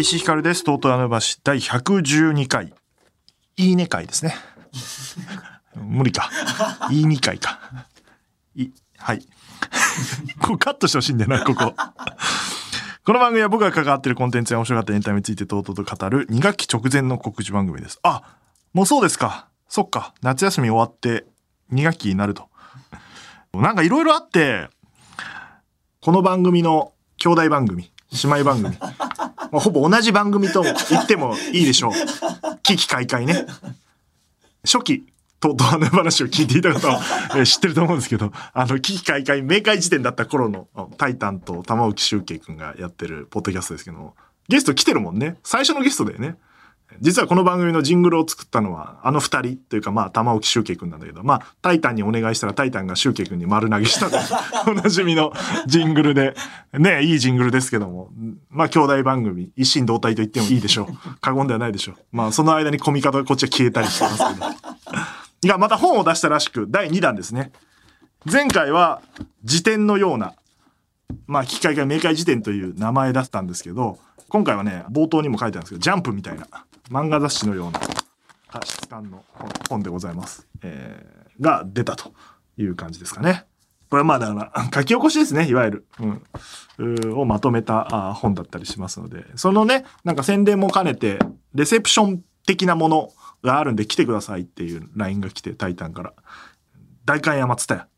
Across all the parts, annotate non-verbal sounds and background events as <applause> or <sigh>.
石井ひかるです。とうとうあの橋第112回。いいね会ですね。<laughs> 無理か。いい2回か。い、はい。<laughs> こうカットしてほしいんだよな、ここ。この番組は僕が関わっているコンテンツや面白かったエンタメについてとうとうと語る2学期直前の告知番組です。あ、もうそうですか。そっか。夏休み終わって2学期になると。<laughs> なんかいろいろあって、この番組の兄弟番組、姉妹番組。<laughs> まあ、ほぼ同じ番組と言ってもいいでしょう。危機開会ね。初期、とうとうあの話を聞いていた方は、えー知ってると思うんですけど、あの、危機開会、明快時点だった頃の、タイタンと玉置周慶くんがやってるポッドキャストですけども、ゲスト来てるもんね。最初のゲストだよね。実はこの番組のジングルを作ったのは、あの二人というか、まあ、玉置周慶くんなんだけど、まあ、タイタンにお願いしたら、タイタンが周慶くんに丸投げしたとおなじみのジングルで、ね、いいジングルですけども、まあ、兄弟番組、一心同体と言ってもいいでしょう。過言ではないでしょう。まあ、その間にコミカドがこっちは消えたりしてますけど。いや、また本を出したらしく、第2弾ですね。前回は、辞典のような、まあ、機械が明快辞典という名前だったんですけど、今回はね、冒頭にも書いてあるんですけど、ジャンプみたいな、漫画雑誌のような、質感の本でございます。えー、が出たという感じですかね。これはまあだから、書き起こしですね、いわゆる。うん。うをまとめたあ本だったりしますので、そのね、なんか宣伝も兼ねて、レセプション的なものがあるんで来てくださいっていう LINE が来て、タイタンから。大観山ツタヤ。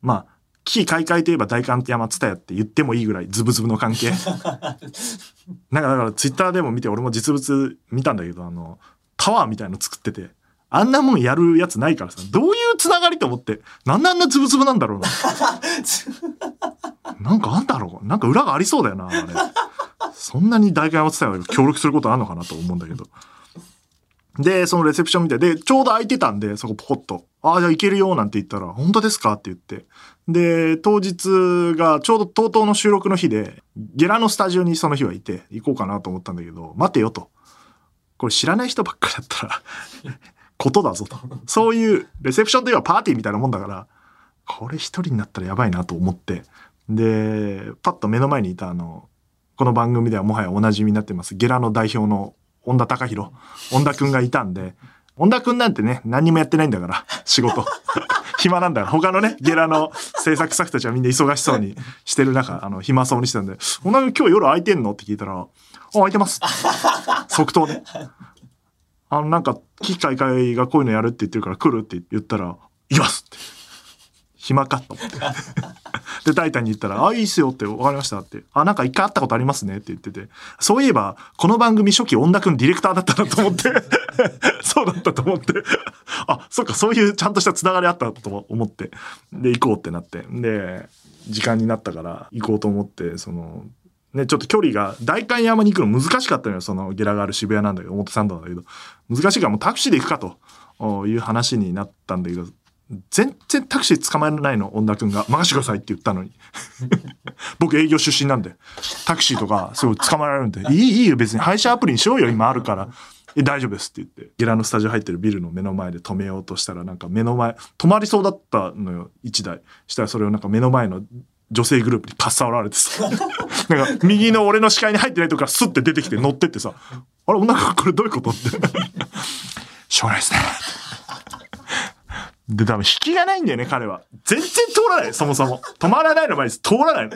まあ、危機開会といえば大観山ツタヤって言ってもいいぐらいズブズブの関係。<laughs> なんかだからツイッターでも見て俺も実物見たんだけど、あの、タワーみたいの作ってて、あんなもんやるやつないからさ、どういうつながりと思って、なんであんなズブズブなんだろうな。<laughs> なんかあんだろうなんか裏がありそうだよな、あれ。そんなに大観山ツタヤが協力することあるのかなと思うんだけど。で、そのレセプション見て、で、ちょうど空いてたんで、そこポコッと、ああ、じゃあ行けるよ、なんて言ったら、本当ですかって言って。で、当日がちょうど TOTO の収録の日で、ゲラのスタジオにその日はいて、行こうかなと思ったんだけど、待てよと。これ知らない人ばっかりだったら、<laughs> ことだぞと。そういう、レセプションといえばパーティーみたいなもんだから、これ一人になったらやばいなと思って。で、パッと目の前にいたあの、この番組ではもはやおなじみになってます、ゲラの代表の恩田隆弘、恩田くんがいたんで、恩田くんなんてね、何にもやってないんだから、仕事。<laughs> 暇なんだから。他のね、ゲラの制作スタッフたちはみんな忙しそうにしてる中、あの、暇そうにしてたんで、恩田くん今日夜空いてんの？って聞いたら、あ、空いてます。即答で。あの、なんか、機械会がこういうのやるって言ってるから来るって言ったら、行きますって。暇かと思って。で、タイタンに言ったら、あ、いいっすよって、わかりましたって。あ、なんか一回会ったことありますねって言ってて。そういえば、この番組初期、恩田くんディレクターだったなと思って。<laughs> そうだったと思って。あ、そっか、そういうちゃんとしたつながりあったと思って。で、行こうってなって。で、時間になったから行こうと思って、その、ね、ちょっと距離が、代官山に行くの難しかったのよ。その、ゲラがある渋谷なんだけど、表参道なんだけど。難しいからもうタクシーで行くかという話になったんだけど、全然タクシー捕まえないの、恩田くんが。任してくださいって言ったのに。<laughs> 僕営業出身なんで。タクシーとかすごい捕まえられるんで。いい、いいよ別に配車アプリにしようよ、今あるから。え、大丈夫ですって言って。ゲラのスタジオ入ってるビルの目の前で止めようとしたら、なんか目の前、止まりそうだったのよ、一台。したらそれをなんか目の前の女性グループにかっさわられてさ。<laughs> なんか右の俺の視界に入ってないとこからスッて出てきて乗ってってさ。あれ、なんかこれどういうことって。<laughs> しょうがないですね。で、多分引きがないんだよね、彼は。全然通らない、そもそも。止まらないの前に通らない。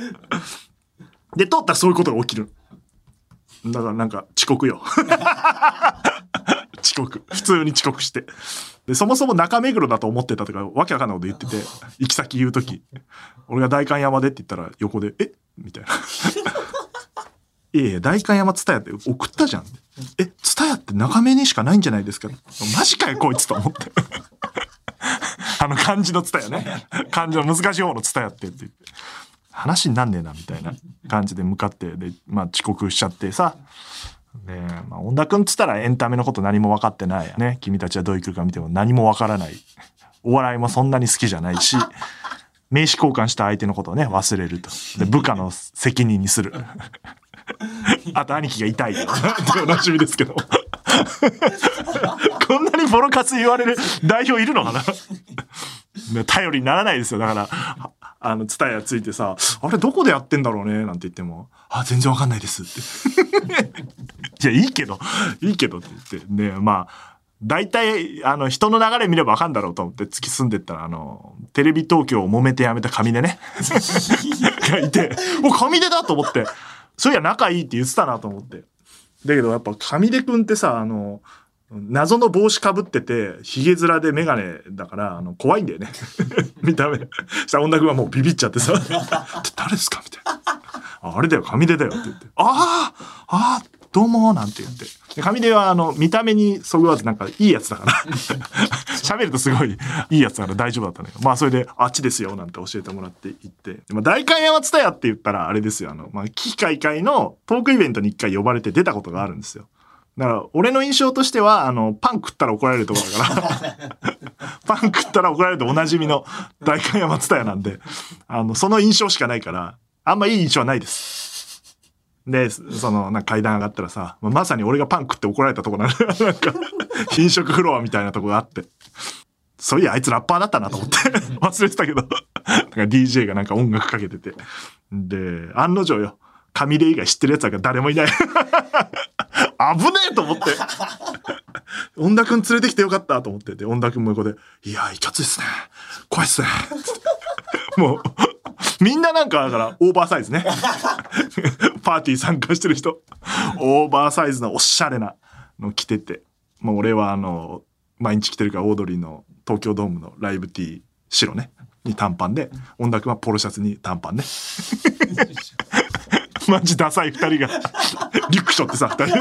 で、通ったらそういうことが起きる。だからなんか遅刻よ。<laughs> 遅刻。普通に遅刻して。で、そもそも中目黒だと思ってたとか、わけわかんないこと言ってて、行き先言うとき、俺が代官山でって言ったら横で、え？みたいな。<laughs> いやいや、代官山ツタヤって送ったじゃん。え、ツタヤって中目にしかないんじゃないですかマジかよ、こいつと思って。<laughs> あの漢字のツタヤね。漢字の難しい方のツタヤってって言って。話になんねえな、みたいな感じで向かって、で、まあ遅刻しちゃってさ。で、まあ、恩田くんっつったらエンタメのこと何も分かってない。ね。君たちはどういう来るか見ても何も分からない。お笑いもそんなに好きじゃないし、名刺交換した相手のことをね、忘れると。で、部下の責任にする。<laughs> あと兄貴が痛い <laughs> おなじみですけど。<laughs> こんなにボロカス言われる代表いるのかな？<laughs> 頼りにならないですよ。だから、あの、ツタヤついてさ、あれどこでやってんだろうね？なんて言っても、あ、全然わかんないですって。<laughs> いや、いいけど、いいけどって言って、ね、まあ、大体、あの、人の流れ見ればわかんだろうと思って突き進んでったら、あの、テレビ東京を揉めてやめた上出ね。がいて、もう上出だと思って、そういや仲いいって言ってたなと思って。だけどやっぱ上出くんってさ、あの、謎の帽子かぶってて、髭面でメガネだから、あの、怖いんだよね。<laughs> 見た目。さ女くんはもうビビっちゃってさ、<laughs> 誰ですか？みたいな。ああれだよ、上出だよって言って。ああああどうもなんて言って。で上出はあの、見た目にそぐわずなんかいいやつだから。<laughs> 喋るとすごいいいやつだから大丈夫だったのよ。まあそれで、あっちですよなんて教えてもらって行って。まあ大観山ツタヤって言ったらあれですよ。あの、まあ、機械会のトークイベントに一回呼ばれて出たことがあるんですよ。だから、俺の印象としては、あの、パン食ったら怒られるところだから、<laughs> パン食ったら怒られるとおなじみの大観山ツタヤなんで、あの、その印象しかないから、あんまいい印象はないです。で、その、なんか階段上がったらさ、まあさに俺がパン食って怒られたとこなんだよ <laughs> なんか、飲食フロアみたいなとこがあって。そういや、あいつラッパーだったなと思って、<laughs> 忘れてたけど、なんか DJ がなんか音楽かけてて。で、案の定よ、神出以外知ってる奴が誰もいない。<laughs> 危ねえと思って。恩田くん連れてきてよかったと思って。で、恩田くんも横で、いや、いかついっすね。怖いっすね。もう、みんななんかだからオーバーサイズね。パーティー参加してる人。オーバーサイズのおしゃれなの着てて。もう俺はあの、毎日着てるからオードリーの東京ドームのライブ T 白ね。に短パンで、恩田くんはポロシャツに短パンね。<laughs> マジダサい二人が、リュックショってさ、二人。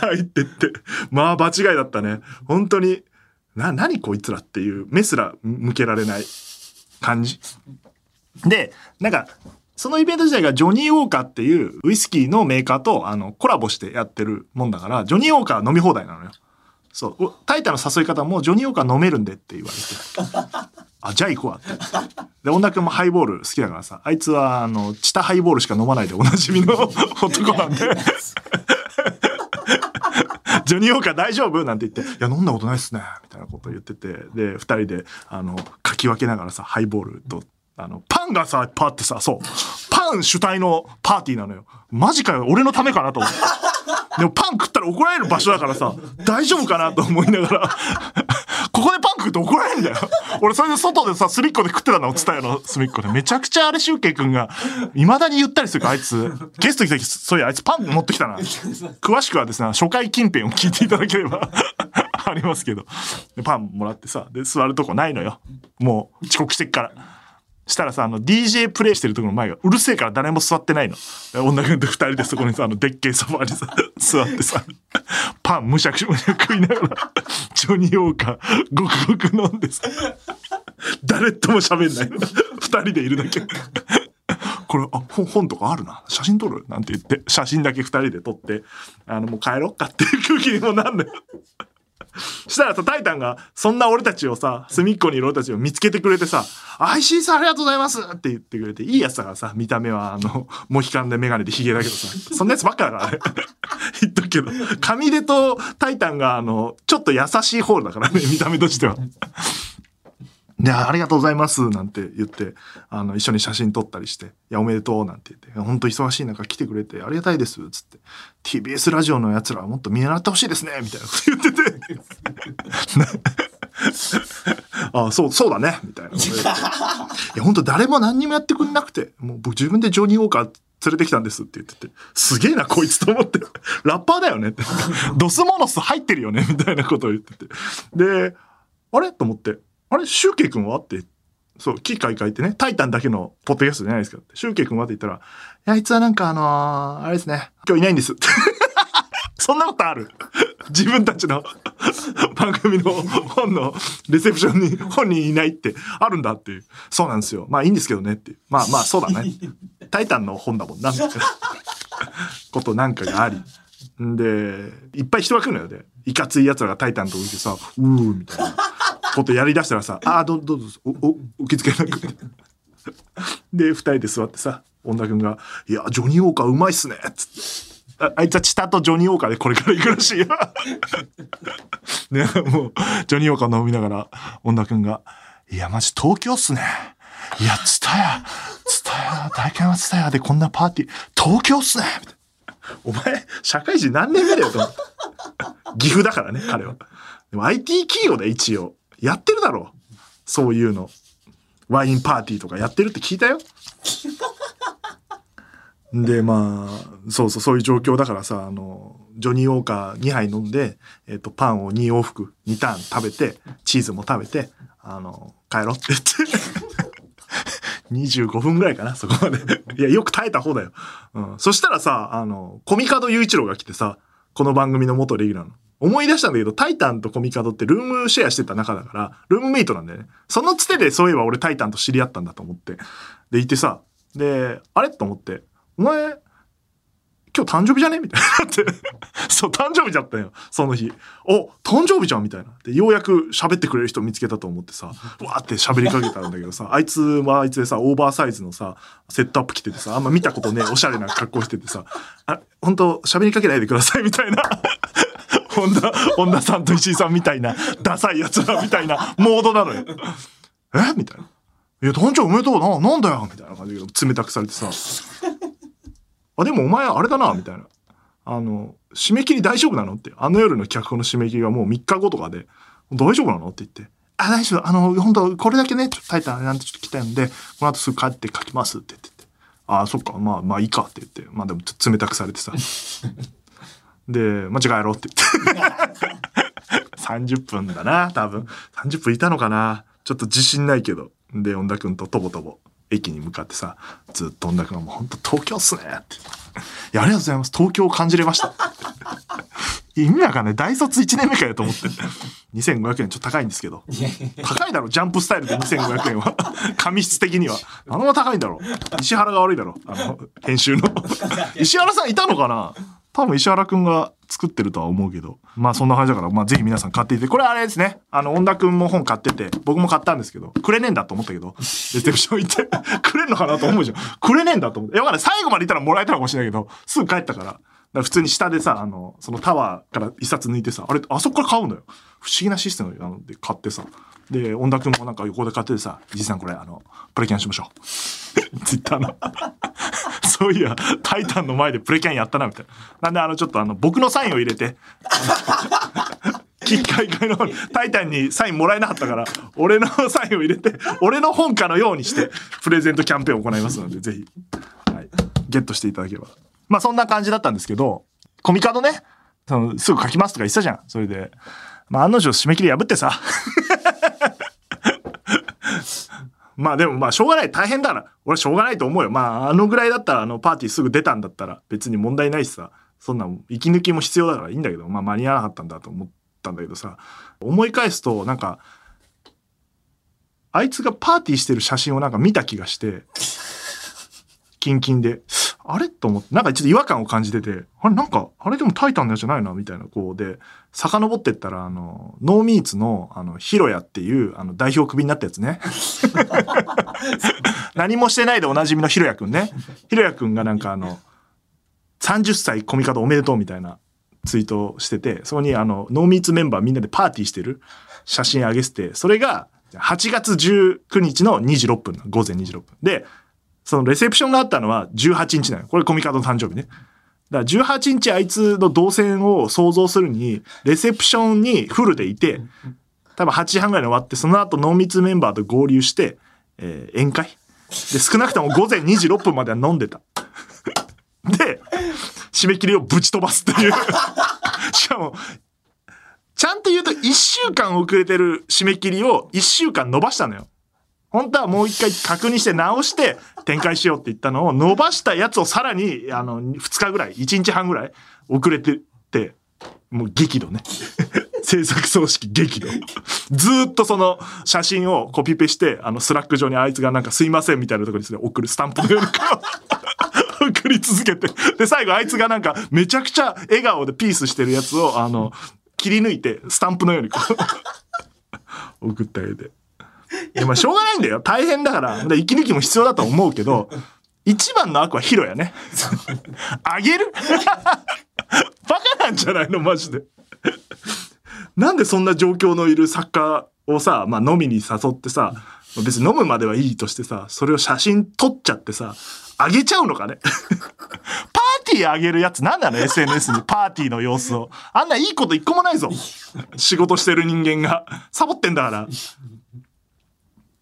入ってって。まあ、場違いだったね。本当に、な、何こいつらっていう目すら向けられない感じ。で、なんか、そのイベント自体がジョニーウォーカーっていうウイスキーのメーカーとあのコラボしてやってるもんだから、ジョニーウォーカー飲み放題なのよ。そう。タイタの誘い方もジョニーウォーカー飲めるんでって言われて。あ、じゃあ行こうわって。で、女くんもハイボール好きだからさ、あいつは、あの、チタハイボールしか飲まないでおなじみの男なんで。<laughs> ジョニー・ウォーカー大丈夫？なんて言って、いや、飲んだことないっすね。みたいなこと言ってて、で、二人で、あの、かき分けながらさ、ハイボールと、あの、パンがさ、パーってさ、そう、パン主体のパーティーなのよ。マジかよ、俺のためかなと思って。でもパン食ったら怒られる場所だからさ、大丈夫かなと思いながら、って怒られんだよ。俺それで外でさ、隅っこで食ってたの、ツタヤの隅っこで。めちゃくちゃあれ、シュウケイ君が、未だに言ったりするから、あいつ。ゲスト来た時、そういや、あいつパン持ってきたな。詳しくはですね、初回近辺を聞いていただければ、ありますけど。パンもらってさ、で、座るとこないのよ。もう、遅刻してっから。したらさ、あの、DJ プレイしてるところの前がうるせえから誰も座ってないの。女君と二人でそこにさ、あの、でっけえソファにさ、<laughs> 座ってさ、パンむしゃくしゃむしゃ食いながら、ジョニーウォーカー、ごくごく飲んでさ、誰とも喋んないの。二人でいるだけ。これ、あ、本本とかあるな。写真撮るなんて言って、写真だけ二人で撮って、あの、もう帰ろっかっていう空気にもなんのよ。したらさ、タイタンが、そんな俺たちをさ、隅っこにいる俺たちを見つけてくれてさ、IC さんありがとうございますって言ってくれて、いいやつだからさ、見た目はあの、モヒカンでメガネでヒゲだけどさ、そんなやつばっかだから。<laughs> 言っとくけど、上出とタイタンがあの、ちょっと優しい方だからね、見た目としては。で、ありがとうございます、なんて言って、あの、一緒に写真撮ったりして、いや、おめでとう、なんて言って、本当忙しい中来てくれて、ありがたいです、つって、TBS ラジオの奴らはもっと見習ってほしいですね、みたいなこと言ってて、<laughs> あそう、そうだね、みたいな。いや、本当誰も何にもやってくんなくて、もう僕自分でジョニー・ウォーカー連れてきたんですって言ってて、すげえな、こいつと思って、ラッパーだよね。って、ドスモノス入ってるよね、みたいなことを言ってて。で、あれ？と思って、あれシュウケイ君はって、そう、機械書いてね、タイタンだけのポッドキャストじゃないですかって。シュウケイ君はって言ったら、いや、あいつはなんかあのーあれですね、今日いないんです。<laughs> そんなことある？自分たちの <laughs> 番組の本のレセプションに本人いないってあるんだっていう。そうなんですよ。まあいいんですけどねっていう。まあまあそうだね。タイタンの本だもんな。みたいなことなんかがあり。んで、いっぱい人が来るのよ。で、いかつい奴らがタイタンと置いてさ、うーみたいなことやりだしたらさ、ああ、どうどうぞ、お、お、受け付けなくて。<laughs> で、二人で座ってさ、恩田君が、いや、ジョニー・ウォーカーうまいっすねつって。ああいつはチタとジョニー・ウォーカーでこれから行くらしいよ。<laughs> ね、もう、ジョニー・ウォーカー飲みながら、恩田君が、いや、マジ東京っすね。いや、ツタヤ、ツタヤ、大会はツタヤでこんなパーティー、東京っすね <laughs> お前、社会人何年目だよと思って。岐阜だからね、彼は。でも IT 企業で一応、やってるだろう。そういうの。ワインパーティーとかやってるって聞いたよ。<laughs> で、まあ、そうそう、そういう状況だからさ、あの、ジョニー・ウォーカー2杯飲んで、えっ、と、パンを2往復、2ターン食べて、チーズも食べて、あの、帰ろうって言って。<laughs> 25分ぐらいかな、そこまで。<laughs> いや、よく耐えた方だよ。うん。そしたらさ、あの、コミカド雄一郎が来てさ、この番組の元レギュラーの。思い出したんだけど、タイタンとコミカドってルームシェアしてた仲だから、ルームメイトなんだよね。そのつてでそういえば俺タイタンと知り合ったんだと思って。で、いてさ、で、あれ？と思って、お前、今日誕生日じゃね？みたいになって。<laughs> そう、誕生日だったよ。その日。お、誕生日じゃんみたいな。で、ようやく喋ってくれる人見つけたと思ってさ、わーって喋りかけたんだけどさ、<laughs> あいつはあいつでさ、オーバーサイズのさ、セットアップ着ててさ、あんま見たことね、おしゃれな格好しててさ、あ、本当喋りかけないでくださいみたいな。本田、本田さんと石井さんみたいな、ダサいやつらみたいなモードなのよ。え？みたいな。いや、誕生日おめでとうな、なんだよみたいな感じで冷たくされてさ。あ、でもお前あれだな、みたいな。あの、締め切り大丈夫なのって。あの夜の脚本の締め切りがもう3日後とかで、大丈夫なのって言って。あ、大丈夫。あの、本当これだけね、ちょっとタイタンなんてちょっと来たんで、この後すぐ帰って書きますって言ってて。あ、そっか。まあ、まあいいかって言って。まあでも冷たくされてさ。で、間違えろって言って。<laughs> 30分だな、多分。30分いたのかな。ちょっと自信ないけど。で、恩田くんととぼとぼ駅に向かってさ、ずっと恩田くんがもう本当東京っすねって。いや、ありがとうございます。東京を感じれました。意味わかんない。大卒1年目かよと思って。2500円ちょっと高いんですけど。高いだろ、ジャンプスタイルで2500円は。紙質的には。あのま高いんだろ。石原が悪いだろ。あの、編集の。石原さんいたのかな多分石原くんが作ってるとは思うけど。まあそんな感じだから、まあぜひ皆さん買っていて。これあれですね。あの、恩田くんも本買ってて、僕も買ったんですけど、くれねえんだと思ったけど、レセプション行って、<laughs> くれんのかなと思うじゃん。くれねえんだと思って。いや、わかんない。最後までいたらもらえたかもしれないけど、すぐ帰ったから。から普通に下でさ、あの、そのタワーから一冊抜いてさ、あれ、あそこから買うのよ。不思議なシステムなので買ってさ。で、恩田くんもなんか横で買っててさ、じいさんこれ、あの、プレキャンしましょう。ツイッターの。そういや、タイタンの前でプレキャンやったな、みたいな。なんで、あの、ちょっとあの、僕のサインを入れて、機械会の、タイタンにサインもらえなかったから、俺のサインを入れて、俺の本家のようにして、プレゼントキャンペーンを行いますので、ぜひ、はい、ゲットしていただければ。まあ、そんな感じだったんですけど、コミカドね、そのすぐ書きますとか言ってたじゃん。それで、まあ、案の定締め切り破ってさ。まあでもまあしょうがない。大変だな。俺しょうがないと思うよ。まああのぐらいだったらあのパーティーすぐ出たんだったら別に問題ないしさ。そんな息抜きも必要だからいいんだけど、まあ間に合わなかったんだと思ったんだけどさ。思い返すとなんか、あいつがパーティーしてる写真をなんか見た気がして、キンキンで、あれ？と思って、なんかちょっと違和感を感じてて、あれ？なんか、あれでもタイタンのやつじゃないな、みたいな、こうで、遡ってったら、あの、ノーミーツの、あの、ヒロヤっていう、あの、代表クビになったやつね。<laughs> 何もしてないでおなじみのヒロヤくんね。ヒロヤくんがなんかあの、30歳コミカドおめでとうみたいなツイートをしてて、そこにあの、ノーミーツメンバーみんなでパーティーしてる。写真上げてて、それが、8月19日の2時6分、午前2時6分。で、そのレセプションがあったのは18日なの。これコミカドの誕生日ね。だから18日あいつの動線を想像するに、レセプションにフルでいて、多分8時半ぐらいに終わって、その後濃密メンバーと合流して、えー宴会で、少なくとも午前2時6分までは飲んでた。<laughs> で、締め切りをぶち飛ばすっていう。<laughs> しかも、ちゃんと言うと1週間遅れてる締め切りを1週間伸ばしたのよ。本当はもう一回確認して直して展開しようって言ったのを伸ばしたやつをさらにあの2日ぐらい1日半ぐらい遅れててもう激怒ね。<laughs> 制作組織激怒。ずーっとその写真をコピペしてあの Slack 上にあいつがなんかすいませんみたいなところに送るスタンプのように <laughs> 送り続けて。で最後あいつがなんかめちゃくちゃ笑顔でピースしてるやつをあの切り抜いてスタンプのようにこう。<laughs> 送ってあげて。いやまあしょうがないんだよ。大変だから。で息抜きも必要だと思うけど、一番の悪はヒロやね。あげる？バカなんじゃないの？マジで。なんでそんな状況のいる作家をさ、まあ飲みに誘ってさ、別に飲むまではいいとしてさ、それを写真撮っちゃってさ、あげちゃうのかね？パーティーあげるやつなんなの ?SNS にパーティーの様子を。あんないいこと一個もないぞ。仕事してる人間が。サボってんだから。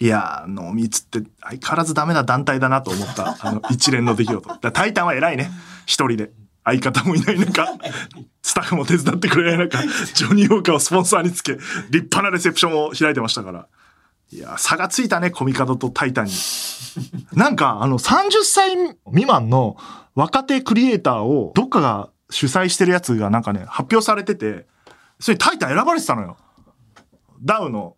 いやー、濃密って相変わらずダメな団体だなと思った、あの <laughs> 一連の出来事。タイタンは偉いね。一人で。相方もいない中、<laughs> スタッフも手伝ってくれない中、ジョニー・ウォーカーをスポンサーにつけ、立派なレセプションを開いてましたから。いや、差がついたね、コミカドとタイタンに。なんか、あの、30歳未満の若手クリエイターを、どっかが主催してるやつがなんかね、発表されてて、それにタイタン選ばれてたのよ。ダウの、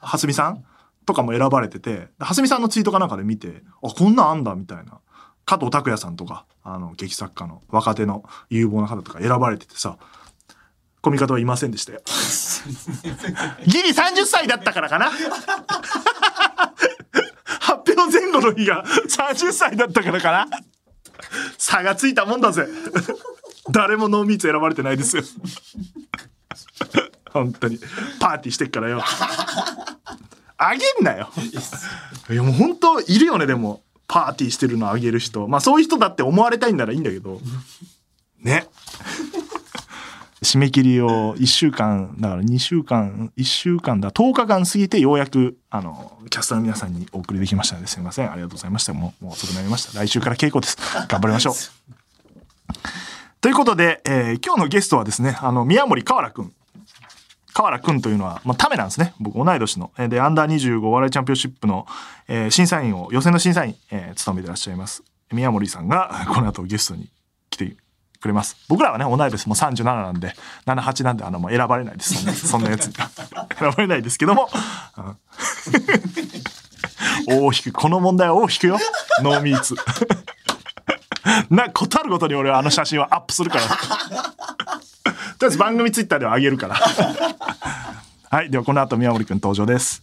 はすみさんとかも選ばれてて、はすみさんのツイートかなんかで見て、あ、こんなんあんだ、みたいな。加藤拓也さんとか、あの、劇作家の若手の有望な方とか選ばれててさ、コミカドはいませんでしたよ。<laughs> ギリ30歳だったからかな発表前後の日が30歳だったからかな差がついたもんだぜ。誰もノーミーツ選ばれてないですよ。本当に。パーティーしてっからよ。あげんなよ。いやもう本当いるよね、でも。パーティーしてるのあげる人。まあそういう人だって思われたいんならいいんだけど。ね。締め切りを1週間、だから2週間、1週間だ、10日間過ぎてようやく、あの、キャスターの皆さんにお送りできましたので、すみません。ありがとうございました。もう、もう遅くなりました。来週から稽古です。頑張りましょう。ということで、えー今日のゲストはですね、あの、宮森河原くん。河原くんというのは、まあ、ためなんですね。僕、同い年の。えーで、アンダー25お笑いチャンピオンシップの、えー審査員を、予選の審査員、えー務めてらっしゃいます。宮森さんが、<laughs> この後ゲストに来てくれます。僕らはね、同い年もう37なんで、78なんで、あの、もう選ばれないです。そんな <laughs> やつ。<laughs> 選ばれないですけども、大引く。この問題は大引くよ。ノーミーツ。な、ことあるごとに俺はあの写真はアップするから。とりあえず番組ツイッターでは上げるから。はい。ではこの後宮森くん登場です。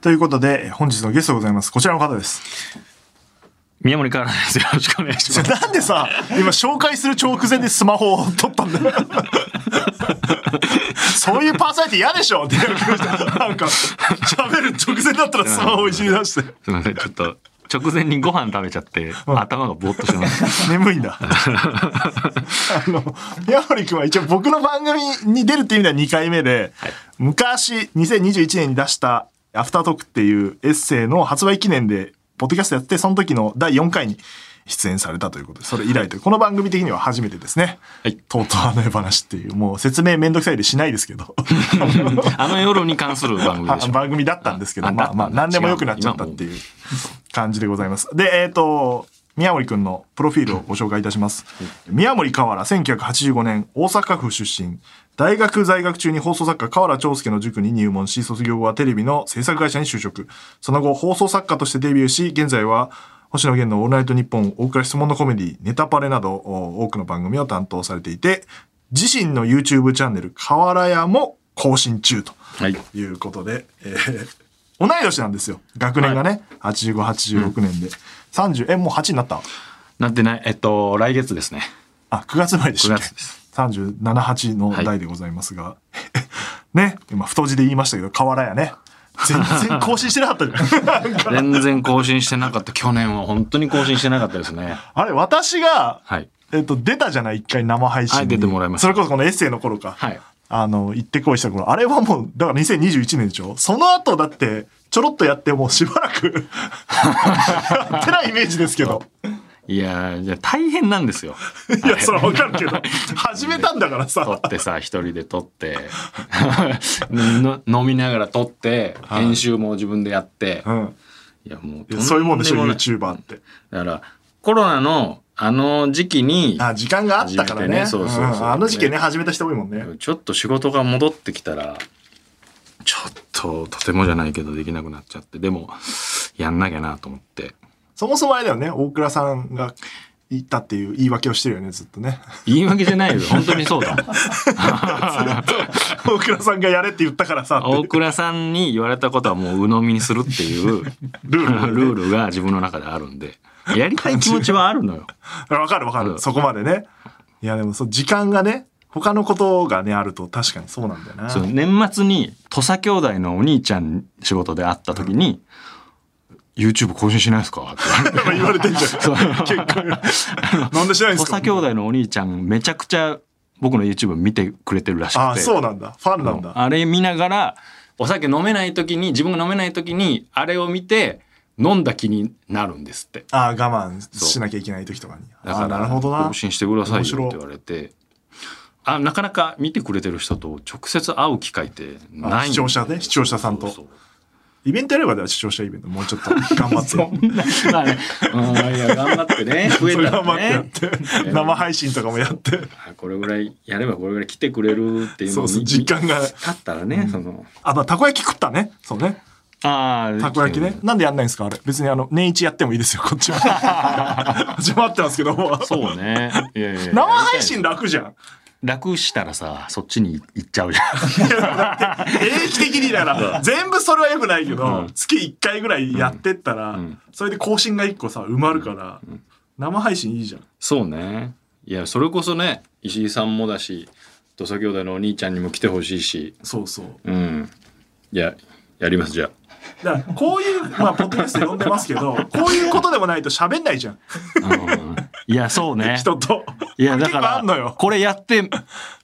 ということで、本日のゲストございます。こちらの方です。宮森からです。よろしくお願いします。なんでさ、今紹介する直前でスマホを撮ったんだよ。そういうパーソナリティ嫌でしょってなんか、喋る直前だったらスマホをいじり出して。すみません、ちょっと直前にご飯食べちゃって、頭がぼーっとしてます。眠いんだ。あの、宮森くんは一応僕の番組に出るっていう意味では2回目で、昔、2021年に出したアフタートークっていうエッセイの発売記念で、ポッドキャストやって、その時の第4回に出演されたということで、それ以来という、この番組的には初めてですね。はいとうとうあの世話っていう、もう説明めんどくさいでしないですけど。<laughs> あの夜に関する番組でしょ。<laughs> 番組だったんですけど、あまあまあ、何でも良くなっちゃったっていう感じでございます。で、えっ、と、宮森くんのプロフィールをご紹介いたします。宮森河原、1985年、大阪府出身。大学在学中に放送作家河原長介の塾に入門し、卒業後はテレビの制作会社に就職。その後、放送作家としてデビューし、現在は、星野源のオールナイトニッポン、大倉質問のコメディ、ネタパレなど、お多くの番組を担当されていて、自身の YouTube チャンネル、河原屋も更新中と。はい。いうことで、えー同い年なんですよ。学年がね、85、86年で。30、え、もう8になった？なってない、えっと、来月ですね。あ、9月前でしたっ9月けです。37、8の代でございますが。<laughs> ね、今、太字で言いましたけど、河原やね。全然更新してなかったじゃん。<laughs> 全然更新してなかった。去年は本当に更新してなかったですね。<laughs> あれ、私が、はい。えっと、出たじゃない、一回生配信に。はい出てもらいましたそれこそこのエッセイの頃か。はい。あの、行ってこいした頃。あれはもう、だから2021年でしょその後だって、ちょろっとやってもうしばらく、やってないイメージですけど。いやー、じゃあ大変なんですよ。<laughs> いや、それはわかるけど、始めたんだから撮さ。ってさ、一人で撮って、<laughs> の飲みながら撮って、はい編集も自分でやって、うん。いや、もうそういうもんでしょ、YouTuber って。だから、コロナのあの時期に、あ、時間があったからね。そうそうそうんあの時期ね、始めた人多いもんね。ちょっと仕事が戻ってきたら、ちょっととてもじゃないけどできなくなっちゃって、でも、やんなきゃなと思って。そもそもあれだよね、大倉さんが行ったっていう言い訳をしてるよね、ずっとね。言い訳じゃないよ。本当にそうだ。<laughs> 大倉さんがやれって言ったからさ大倉さんに言われたことはもう鵜呑みにするっていうルールでねルールが自分の中であるんで。やりたい気持ちはあるのよ。わかるわかる、うんそこまでね。いやでもそう時間がね、他のことがね、あると確かにそうなんだよな。そう年末に土佐兄弟のお兄ちゃん仕事で会った時に、YouTube 更新しないですか？って言われて言われてんじゃん。<laughs> 結構。なんでしないんですか？土佐兄弟のお兄ちゃんめちゃくちゃ僕の YouTube 見てくれてるらしくてああ、そうなんだ。ファンなんだ。あれ見ながらお酒飲めない時に自分が飲めない時にあれを見て飲んだ気になるんですってああ、我慢しなきゃいけない時とかに。ああ、だからなるほどな更。新してくださいよって言われてあなかなか見てくれてる人と直接会う機会ってあない視聴者ね、視聴者さんと。そうそうイベントやればだよ、視聴者イベント。もうちょっと <laughs> 頑張って。まあね、うん、いや頑張ってね <laughs> 増えた頑張らってやっねて。生配信とかもやって。あこれぐらいやればこれぐらい来てくれるっていうそうそう、見実感が。立ったらね、そのあ、まあ、たこ焼き食ったね。そうね。ああたこ焼きね。なんでやんないんですかあれ。別にあの、年一やってもいいですよ、こっちは。<laughs> 始まってますけども。そうねいやいや生配信楽じゃん。楽したらさそっちに行っちゃうじゃん。定期的にだから、全部それは良くないけど、うん。月1回ぐらいやってったら、ん。それで更新が1個さ、埋まるから、生配信いいじゃん。そうね。いやそれこそね石井さんもだし土佐兄弟のお兄ちゃんにも来てほしいし。そうそう。うん。いややりますじゃだから、こういう、まあ、ポッドキャスト呼んでますけど、こういうことでもないと喋んないじゃん。いやそうね人と。いやだか結構あんのよ。らこれやって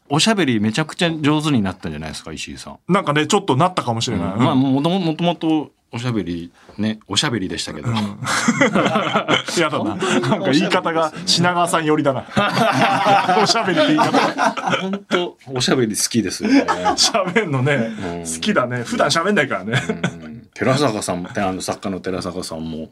おしゃべりめちゃくちゃ上手になったんじゃないですか石井さん、なんかね、ちょっとなったかもしれない。まあもとももともとおしゃべりねおしゃべりでしたけど、やだな。なんか言い方が品川さん寄りだな。おしゃべりって言い方。本当おしゃべり好きですよね。<laughs> 喋んのね、うん好きだね。普段喋んないからね。うん寺坂さんもあの作家の寺坂さんも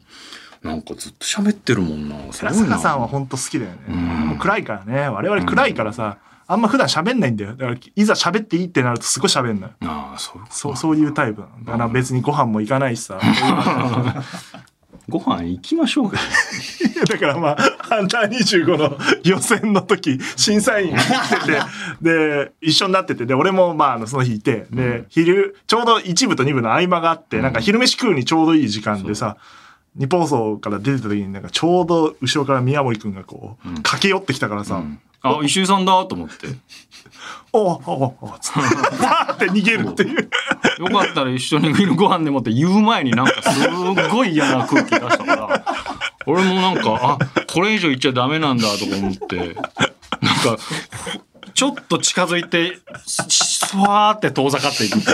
なんかずっと喋ってるもんな。す寺坂さんは本当好きだよね。んもう暗いからね。我々暗いからさ、あんま普段喋んないんだよ。だから、いざ喋っていいってなるとすごい喋んのよ。ああそうそう、そういうタイプだから別にご飯も行かないしさ。<laughs> ご飯行きましょうよ。<laughs> だからまあ、ハンター25の予選の時、審査員来てて、<laughs> で、一緒になってて、で、俺もまああの、その日いて、で、昼、ちょうど1部と2部の合間があって、なんか昼飯食うにちょうどいい時間でさ、日本放送から出てた時になんかちょうど後ろから宮森くんがこう、駆け寄ってきたからさ、あ石井さんだと思って。おうおうおうつ <laughs> って逃げるっていう。<laughs> よかったら一緒に昼ご飯でもって言う前になんかすごい嫌な空気出したから、俺もなんか、あ、これ以上言っちゃダメなんだとか思って、なんか、ちょっと近づいて、スワーって遠ざかっていく。<laughs>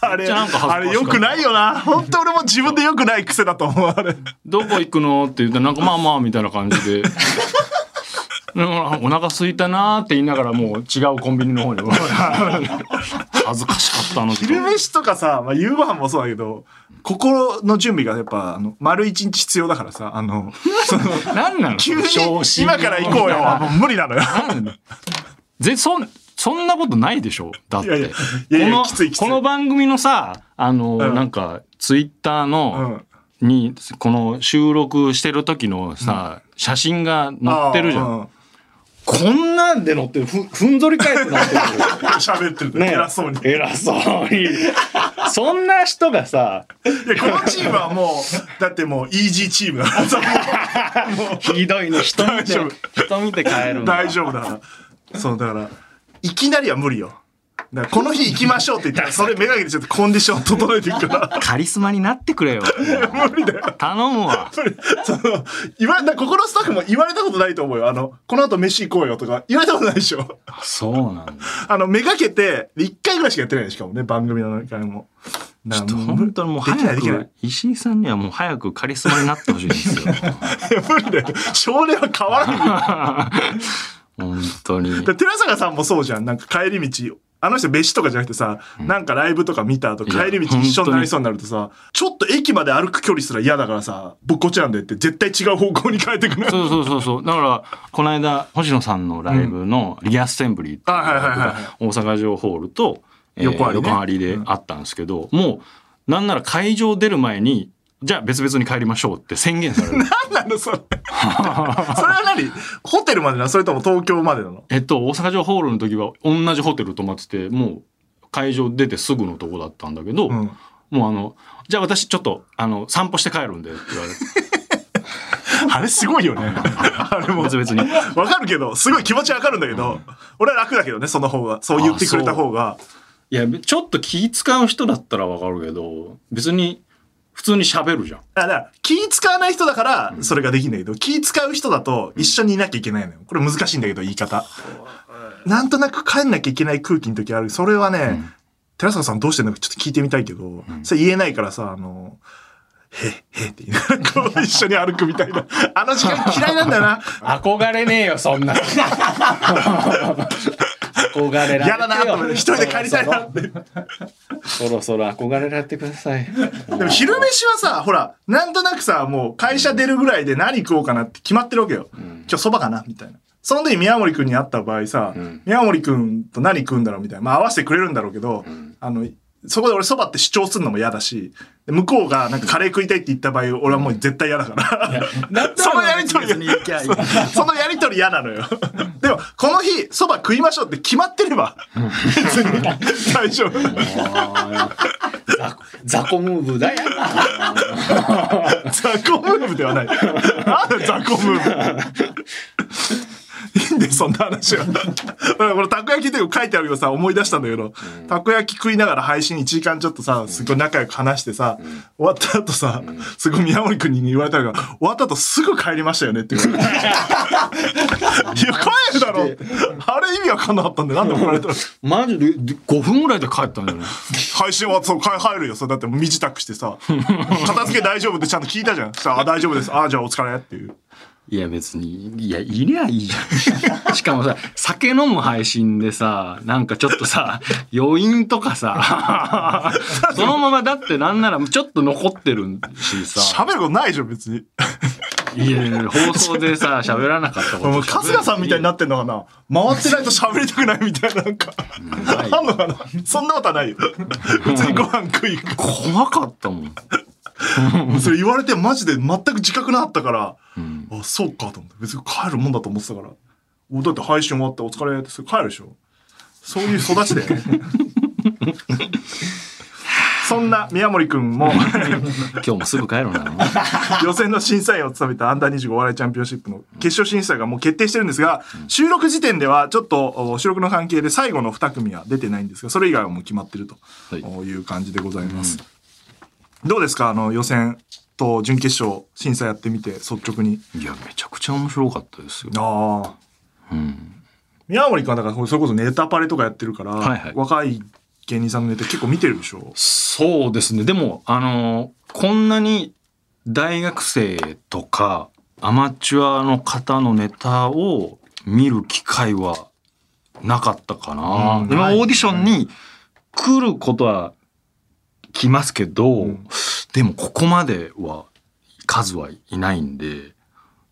あれ、なんか恥ずかしかったあれ良くないよな。本当俺も自分で良くない癖だと思う、あれ。どこ行くのって言って、なんかまあまあみたいな感じで。お腹空いたなーって言いながらもう違うコンビニの方に <laughs> 恥ずかしかったあの時昼飯とかさ、まあ、夕ご飯もそうだけど、心の準備がやっぱ、あの、丸一日必要だからさ、あの、その、何なの？急に今から行こうよ。はもう無理なのよ。ぜそんそんなことないでしょ？だって。この番組のさあの、うん。なんかツイッターうの、ん。にこの収録してる時のさ、写真が載ってるじゃん、あこんなんで載ってるふふんぞり返って載ってる喋ってる、ね偉そうに。い偉そうにそんな人がさや、このチームはもう、だってもう、イージーチームだから。<laughs> もうひどいね人見て大丈夫人見て帰るんだ大丈夫だから。そう、だから、いきなりは無理よ。だからこの日行きましょうって言ったら、<laughs> それめがけてちょっとコンディション整えていくから。カリスマになってくれよ無理だよ。頼むわその、言われた、ここのスタッフも言われたことないと思うよ。あの、この後飯行こうよとか言われたことないでしょ。そうなんだあの、めがけて、一回ぐらいしかやってないしかもね、番組の中でも。だからもう本当にもう早く。石井さんにはもう早くカリスマになってほしいんですよいや無理だよ。少年は変わらないよ。<laughs> 本当にで寺坂さんもそうじゃん。なんか帰り道、あの人飯とかじゃなくてさ、なんかライブとか見た後帰り道一緒になりそうになるとさ、ちょっと駅まで歩く距離すら嫌だからさ、ぶっこっちゃうんでって絶対違う方向に変えてくる。そうそうそうそう。だからこの間星野さんのライブのリアッセンブリーってい大阪城ホールと、えー横張りね。横張りであったんですけど、もうなんなら会場出る前にじゃあ別々に帰りましょうって宣言される。<laughs> 何なのそれ。<laughs> それは何？ホテルまでなの？それとも東京までなの？えっと、大阪城ホールの時は同じホテル泊まってて、もう会場出てすぐのとこだったんだけど、うんもうあの、じゃあ私ちょっと、あの、散歩して帰るんでって言われて、<laughs> あれすごいよね。あれも。別々に。わかるけど、すごい気持ちわかるんだけど、俺は楽だけどね、その方が。そう言ってくれた方が。いや、ちょっと気使う人だったらわかるけど、別に普通に喋るじゃん。だから、気使わない人だから、それができんだけど、気使う人だと一緒にいなきゃいけないのよ。これ難しいんだけど、言い方。なんとなく帰んなきゃいけない空気の時ある。それはね、寺坂さんどうしてんのかちょっと聞いてみたいけど、それ言えないからさ、あの、へ、へって言う一緒に歩くみたいな。<laughs> あの時間嫌いなんだよな。<laughs> 憧れねえよ、そんな。<laughs> 憧れられてよ嫌だなと思って、一人で帰りたいなって。そろそろ憧れられてください。でも昼飯はさ、ほら、なんとなくさ、もう会社出るぐらいで何食おうかなって決まってるわけよ。今日蕎麦かなみたいな。その時宮森くんに会った場合さ、ん宮森くんと何食うんだろうみたいな。まあ合わせてくれるんだろうけど、あの、そこで俺蕎麦って主張するのも嫌だし、で向こうがなんかカレー食いたいって言った場合、俺はもう絶対嫌だから。<laughs> そのやりとり <laughs> そのやりとり嫌なのよ。でも、この日、蕎麦食いましょうって決まってれば、別に大丈夫。ザザコムーブだよ。<laughs> ザコムーブではない。なんだザコムーブ？いいんだよ、そんな話は。これ、たこ焼きって書いてあるけどさ、思い出したんだけど、たこ焼き食いながら配信1時間ちょっとさ、すごい仲良く話してさ、終わった後さ、すごい宮森くんに言われたのが、終わった後すぐ帰りましたよねって言われて。いや、帰るだろあれ意味わかんなかったんで、なんで怒られたの？マジで？5分ぐらいで帰ったんだよね。配信はそう、帰入るよ。そうだって身支度してさ、片付け大丈夫ってちゃんと聞いたじゃん。そしたらあ、大丈夫です。あ、じゃあお疲れっていう。いや別に、いや、いりゃいいじゃん。<laughs> しかもさ、酒飲む配信でさ、なんかちょっとさ、<laughs> 余韻とかさ、<laughs> そのままだってなんならちょっと残ってるしさ、喋ることないじゃん、別に。いやいや放送でさ、喋らなかったこと。もう春日さんみたいになってんのかな回ってないと喋りたくないみたいな、なんか。あんのかなそんなことはないよ。別にご飯食い。怖かったもん。それ言われてマジで全く自覚なかったから、うんあ、そうかと思って。別に帰るもんだと思ってたから。おだって配信終わってお疲れってそれ帰るでしょ。そういう育ちだよね。<laughs> そんな宮森くんも <laughs> 今日もすぐ帰るんだろうな。<laughs> 予選の審査員を務めたアンダー25お笑いチャンピオンシップの決勝審査がもう決定してるんですが、収録時点ではちょっとお収録の関係で最後の2組は出てないんですが、それ以外はもう決まってるとはいいう感じでございます。どうですか？あの予選と準決勝審査やってみて率直に。いや、めちゃくちゃ面白かったですよ。ああ。うん。宮森くんはだからそれこそネタパレとかやってるから、はいはい若い芸人さんのネタ結構見てるでしょ？そうですね。でも、あのこんなに大学生とかアマチュアの方のネタを見る機会はなかったかな。うんないでもオーディションに来ることは来ますけど、んでもここまでは数はいないんで、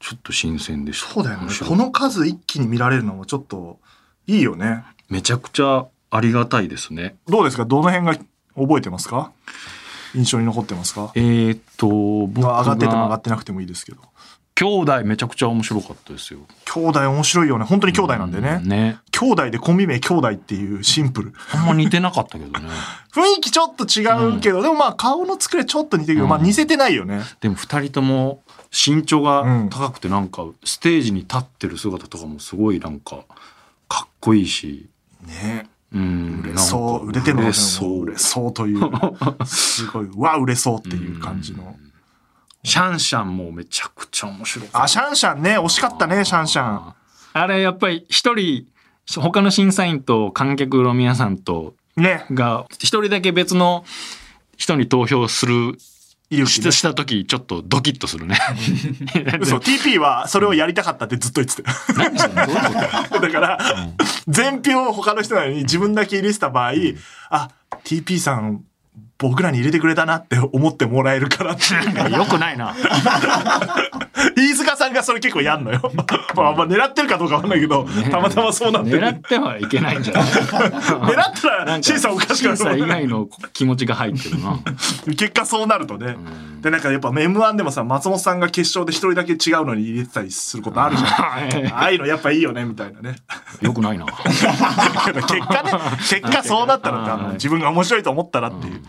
ちょっと新鮮でした。そうだよねこの数一気に見られるのもちょっといいよね。めちゃくちゃありがたいですね。どうですか？どの辺が覚えてますか？印象に残ってますか？えーっと、僕上がってても上ががってなくてもいいですけど。兄弟めちゃくちゃ面白かったですよ。兄弟面白いよね。本当に兄弟なんでね。ね。兄弟でコンビ名兄弟っていうシンプル。あんま似てなかったけどね。<laughs> 雰囲気ちょっと違うけど、でもまあ顔の作りちょっと似てるけど、うんまあ似せてないよね。でも二人とも身長がうん高くてなんかステージに立ってる姿とかもすごいなんかかっこいいし。ねうん。売れそう。売れてんのそう売れそうという。<laughs> すごい。うわ、売れそうっていう感じの。シャンシャンもめちゃくちゃ面白かった。あ、シャンシャンね。惜しかったね、シャンシャン。あれやっぱり一人、他の審査員と観客の皆さんとね。が一人だけ別の人に投票するいるしした時ちょっとドキッとするね。<laughs> 嘘、TP はそれをやりたかったってずっと言ってた <laughs> だから、全票他の人なのに自分だけ入れてた場合、あ、TP さん、僕らに入れてくれたなって思ってもらえるからっていう。よくないな。<laughs> 飯塚さんがそれ結構やんのよ。<laughs> まあ、まあ狙ってるかどうかわかんないけど、たまたまそうなってる。狙ってはいけないんじゃない？<laughs> 狙ったら、審査おかしくな審査以る。外の気持ちが入ってるな。結果そうなるとね。で、なんかやっぱ M1 でもさ、松本さんが決勝で一人だけ違うのに入れてたりすることあるじゃん。ああいうのやっぱいいよね、みたいなね。よくないな。結果ね、結果そうなったの自分が面白いと思ったらっていう。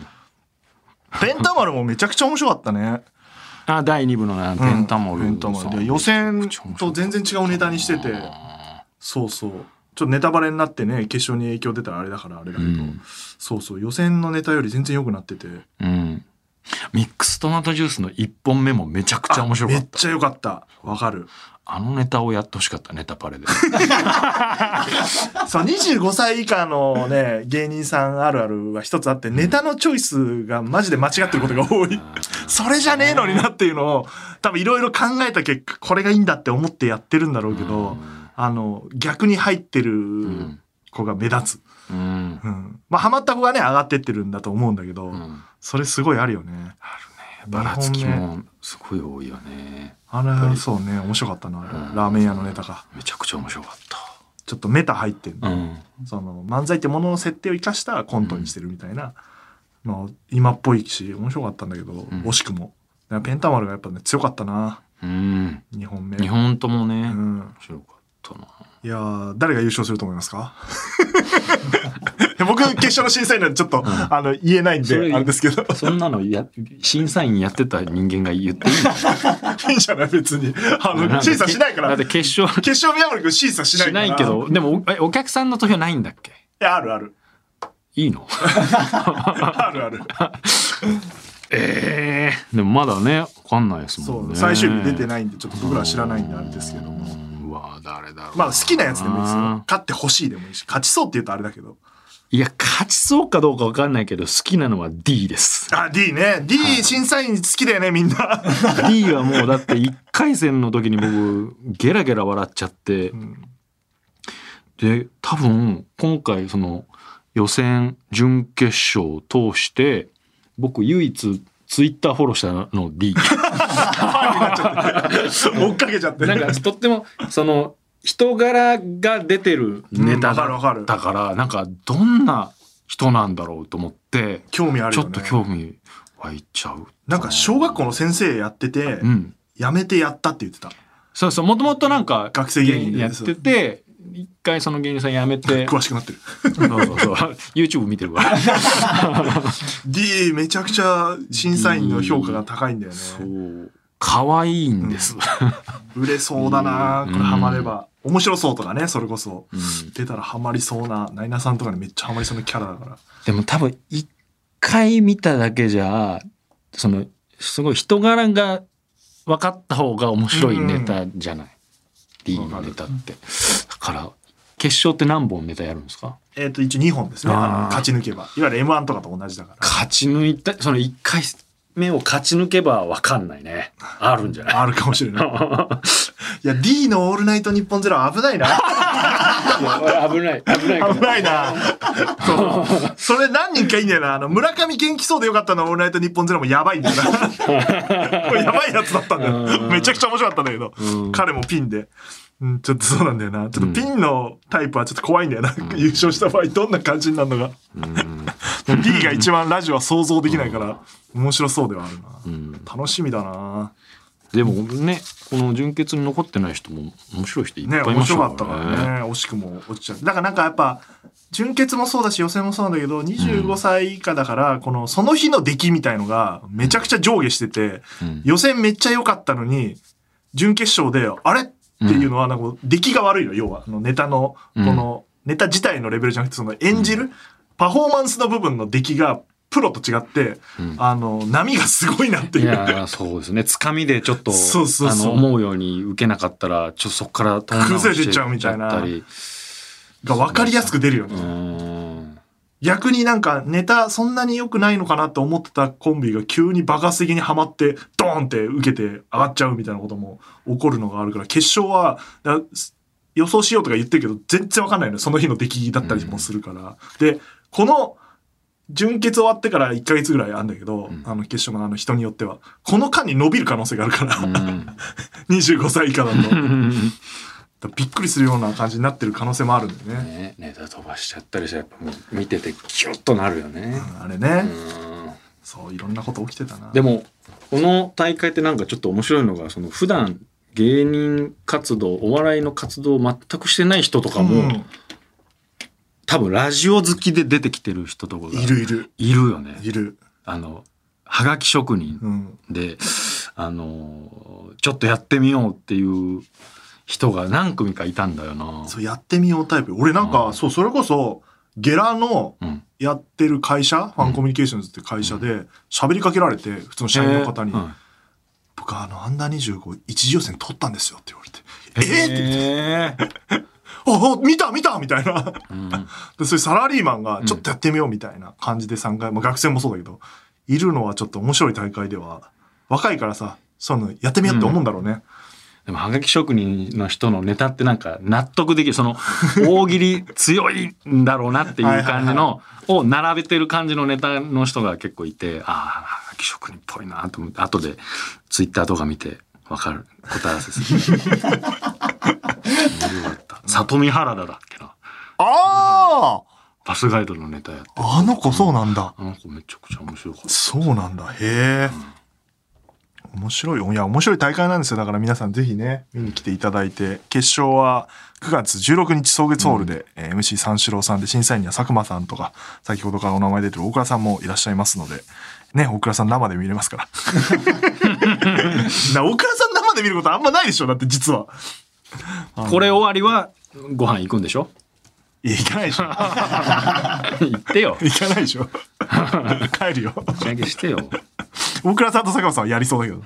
ペンタマルもめちゃくちゃ面白かったね。あ、第2部のね、ペンタモル。ペンタマルで予選と全然違うネタにしてて、そうそう。ちょっとネタバレになってね、決勝に影響出たらあれだからあれだけど、うんそうそう、予選のネタより全然良くなってて。うん。ミックストマトジュースの1本目もめちゃくちゃ面白かっ。めったちゃ良かった。わかる。あのネタをやってほしかった、ネタパレで。<laughs> そう、25歳以下のね、芸人さんあるあるは一つあって、ネタのチョイスがマジで間違ってることが多い。それじゃねえのになっていうのを、多分いろいろ考えた結果、これがいいんだって思ってやってるんだろうけど、あの、逆に入ってる子が目立つ。うん。うん。まあ、ハマった子がね、上がってってるんだと思うんだけど、んそれすごいあるよね。ばらつきもすごい多いよね。あれ、そうね、面白かったな、あれラーメン屋のネタが。めちゃくちゃ面白かっちょっとメタ入ってんた。の。うん。その、漫才ってものの設定を生かしたコントにしてるみたいな、の今っぽいし、面白かったんだけど、惜しくも。ペンタマルがやっぱね、強かったな、うん。2本目。2本ともね、面うん。白かったな。いやー、誰が優勝すると思いますか？<laughs> <laughs> 僕、決勝の審査員なんでちょっと、あの、言えないんで、あれですけど。そんなのや、審査員やってた人間が言っていいの？<laughs> いいんじゃない別に。あの、審査しないから。だって決決勝勝宮森君審査しないしから。ないけど、でもおえお客さんの投票ないんだっけ？いや、あるある。いいの？<laughs> あるある。ええでもまだね、わかんないですもんね。最終日出てないんで、ちょっと僕らは知らないんであれですけども。うわ誰だろう。まあ、好きなやつでもいいですよ。勝ってほしいでもいいし、勝ちそうって言うとあれだけど。いや、勝ちそうかどうかわかんないけど、好きなのは D です。あ、D ね。D 審査員好きだよね、みんな。<laughs> D はもうだって1回戦の時に僕、ゲラゲラ笑っちゃって、で、多分、今回その予選、準決勝を通して、僕唯一ツイッターフォローしたの D。追っかけちゃって。なんかとってもその人柄が出てるネタだから、なんかどんな人なんだろうと思って、興味あるよね。ちょっと興味湧いちゃう。なんか小学校の先生やってて、うん。辞めてやったって言ってた。そうそう、もともとなんか学生芸人でやってて、一回その芸人さん辞めて、<laughs> 詳しくなってる。そうそうそう、YouTube 見てるから。<laughs> D めちゃくちゃ審査員の評価が高いんだよね。そう。可愛いんです。売れそうだなこれハマれば。面白そうとかね、それこそ。うん出たらハマりそうな、ナイナさんとかにめっちゃハマりそうなキャラだから。でも多分一回見ただけじゃ、その、すごい人柄が分かった方が面白いネタじゃない？D のネタって。だから、決勝って何本ネタやるんですか？えっ、と、一応2本ですね。あーあの勝ち抜けば。いわゆる M1 とかと同じだから。勝ち抜いた、その1回目を勝ち抜けば分かんないね。あるんじゃない？あるかもしれない。いや、D のオールナイトニッポンゼロは危ないな。危ない、危ない危ないな。そう。<laughs> それ何人かいいんだよな。あの、村上元気そうでよかったのオールナイトニッポンゼロもやばいんだよな。<laughs> これやばいやつだったんだよ。めちゃくちゃ面白かったんだけど、彼もピンで。うん、ちょっとそうなんだよな。ちょっとピンのタイプはちょっと怖いんだよな。優勝した場合どんな感じになるのか。D が一番ラジオは想像できないから、面白そうではあるな。楽しみだな。でもね、この準決に残ってない人も面白い人いっぱね、いいました面白かったからね。惜しくも落ちちゃう。だからなんかやっぱ、準決もそうだし予選もそうなんだけど、25歳以下だから、この、その日の出来みたいのが、めちゃくちゃ上下してて、うん予選めっちゃ良かったのに、準決勝で、あれ？っていうのは、なんか、出来が悪いの、要は。あのネタの、この、ネタ自体のレベルじゃなくて、その演じる、パフォーマンスの部分の出来が、プロと違って、あの、波がすごいなっていう。いそうですね。つかみでちょっと、そうそうそうあの、思うように受けなかったら、ちょっとそこから崩れてっちゃうみたいなが分かりやすく出るよね。逆になんかネタそんなに良くないのかなって思ってたコンビが急に爆発的にハマってドーンって受けて上がっちゃうみたいなことも起こるのがあるから決勝はだ予想しようとか言ってるけど全然わかんないのよその日の出来だったりもするから。で、この準決終わってから1ヶ月ぐらいあるんだけど、あの決勝のあの人によっては、この間に伸びる可能性があるから、うん <laughs> 25歳以下だと。<laughs> びっくりするような感じになってる可能性もあるんだよね。ねネタ飛ばしちゃったりしてやっぱもう見ててキュッとなるよね。あれね、うんそう、いろんなこと起きてたな。でもこの大会ってなんかちょっと面白いのがその普段芸人活動お笑いの活動を全くしてない人とかも、うん多分ラジオ好きで出てきてる人とかがいるいる、いるよね。いる。あのはがき職人うん。で、あのちょっとやってみようっていう人が何組かいたんだよな。そう、やってみようタイプ。俺なんか、うん。そう、それこそ、ゲラのうん。やってる会社、ファンコミュニケーションズって会社で、喋りかけられて、普通の社員の方に、僕あの、アンダー25一次予選取ったんですよって言われて、えーってへー <laughs> あ、あ見た見たみたいな。うん。<laughs> で、そういうサラリーマンがちょっとやってみようみたいな感じで参加、まあ学生もそうだけど、いるのはちょっと面白い大会では、若いからさ、そういうのやってみようって思うんだろうね。でも、はがき職人の人のネタってなんか納得できる、その、<laughs> 大喜利強いんだろうなっていう感じの、を並べてる感じのネタの人が結構いて、ああ、はがき職人っぽいなと思って、後でツイッターとか見て、わかる。答え合わせする。<laughs> 里見原田だっけな。あバスガイドのネタやって。ああの子そうなんだ。あの子めちゃくちゃ面白かった。そうなんだ。へえ。面白いよ。いや、面白い大会なんですよ。だから皆さんぜひね、見に来ていただいて、決勝は9月16日草月ホールで、えー MC 三四郎さんで、審査員には佐久間さんとか、先ほどからお名前出てる大倉さんもいらっしゃいますので、ね、大倉さん生で見れますから。<laughs> な大倉さん生で見ることあんまないでしょだって実は。これ終わりは、ご飯行くんでしょ？いや、行かないでしょ。行ってよ。行かないでしょ。<laughs> 帰るよ。打ち上げしてよ。大倉さんと佐久間さんはやりそうだけど。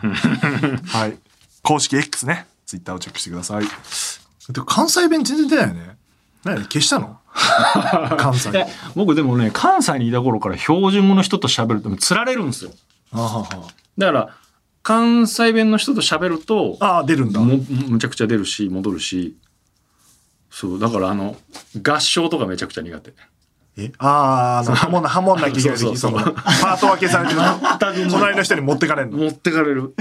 はい。公式 X ね。ツイッターをチェックしてください。で関西弁全然出ないよね。何？消したの？<laughs> 関西。え僕でもね関西にいた頃から標準語の人と喋るとつられるんですよあははだから関西弁の人と喋るとああ、出るんだ。もむちゃくちゃ出るし戻るしそうだからあの合唱とかめちゃくちゃ苦手。え？ああ、ハモんな、ハモんなきゃいけない時、その、パート分けされてるの。隣の人に持ってかれるの。持ってかれる、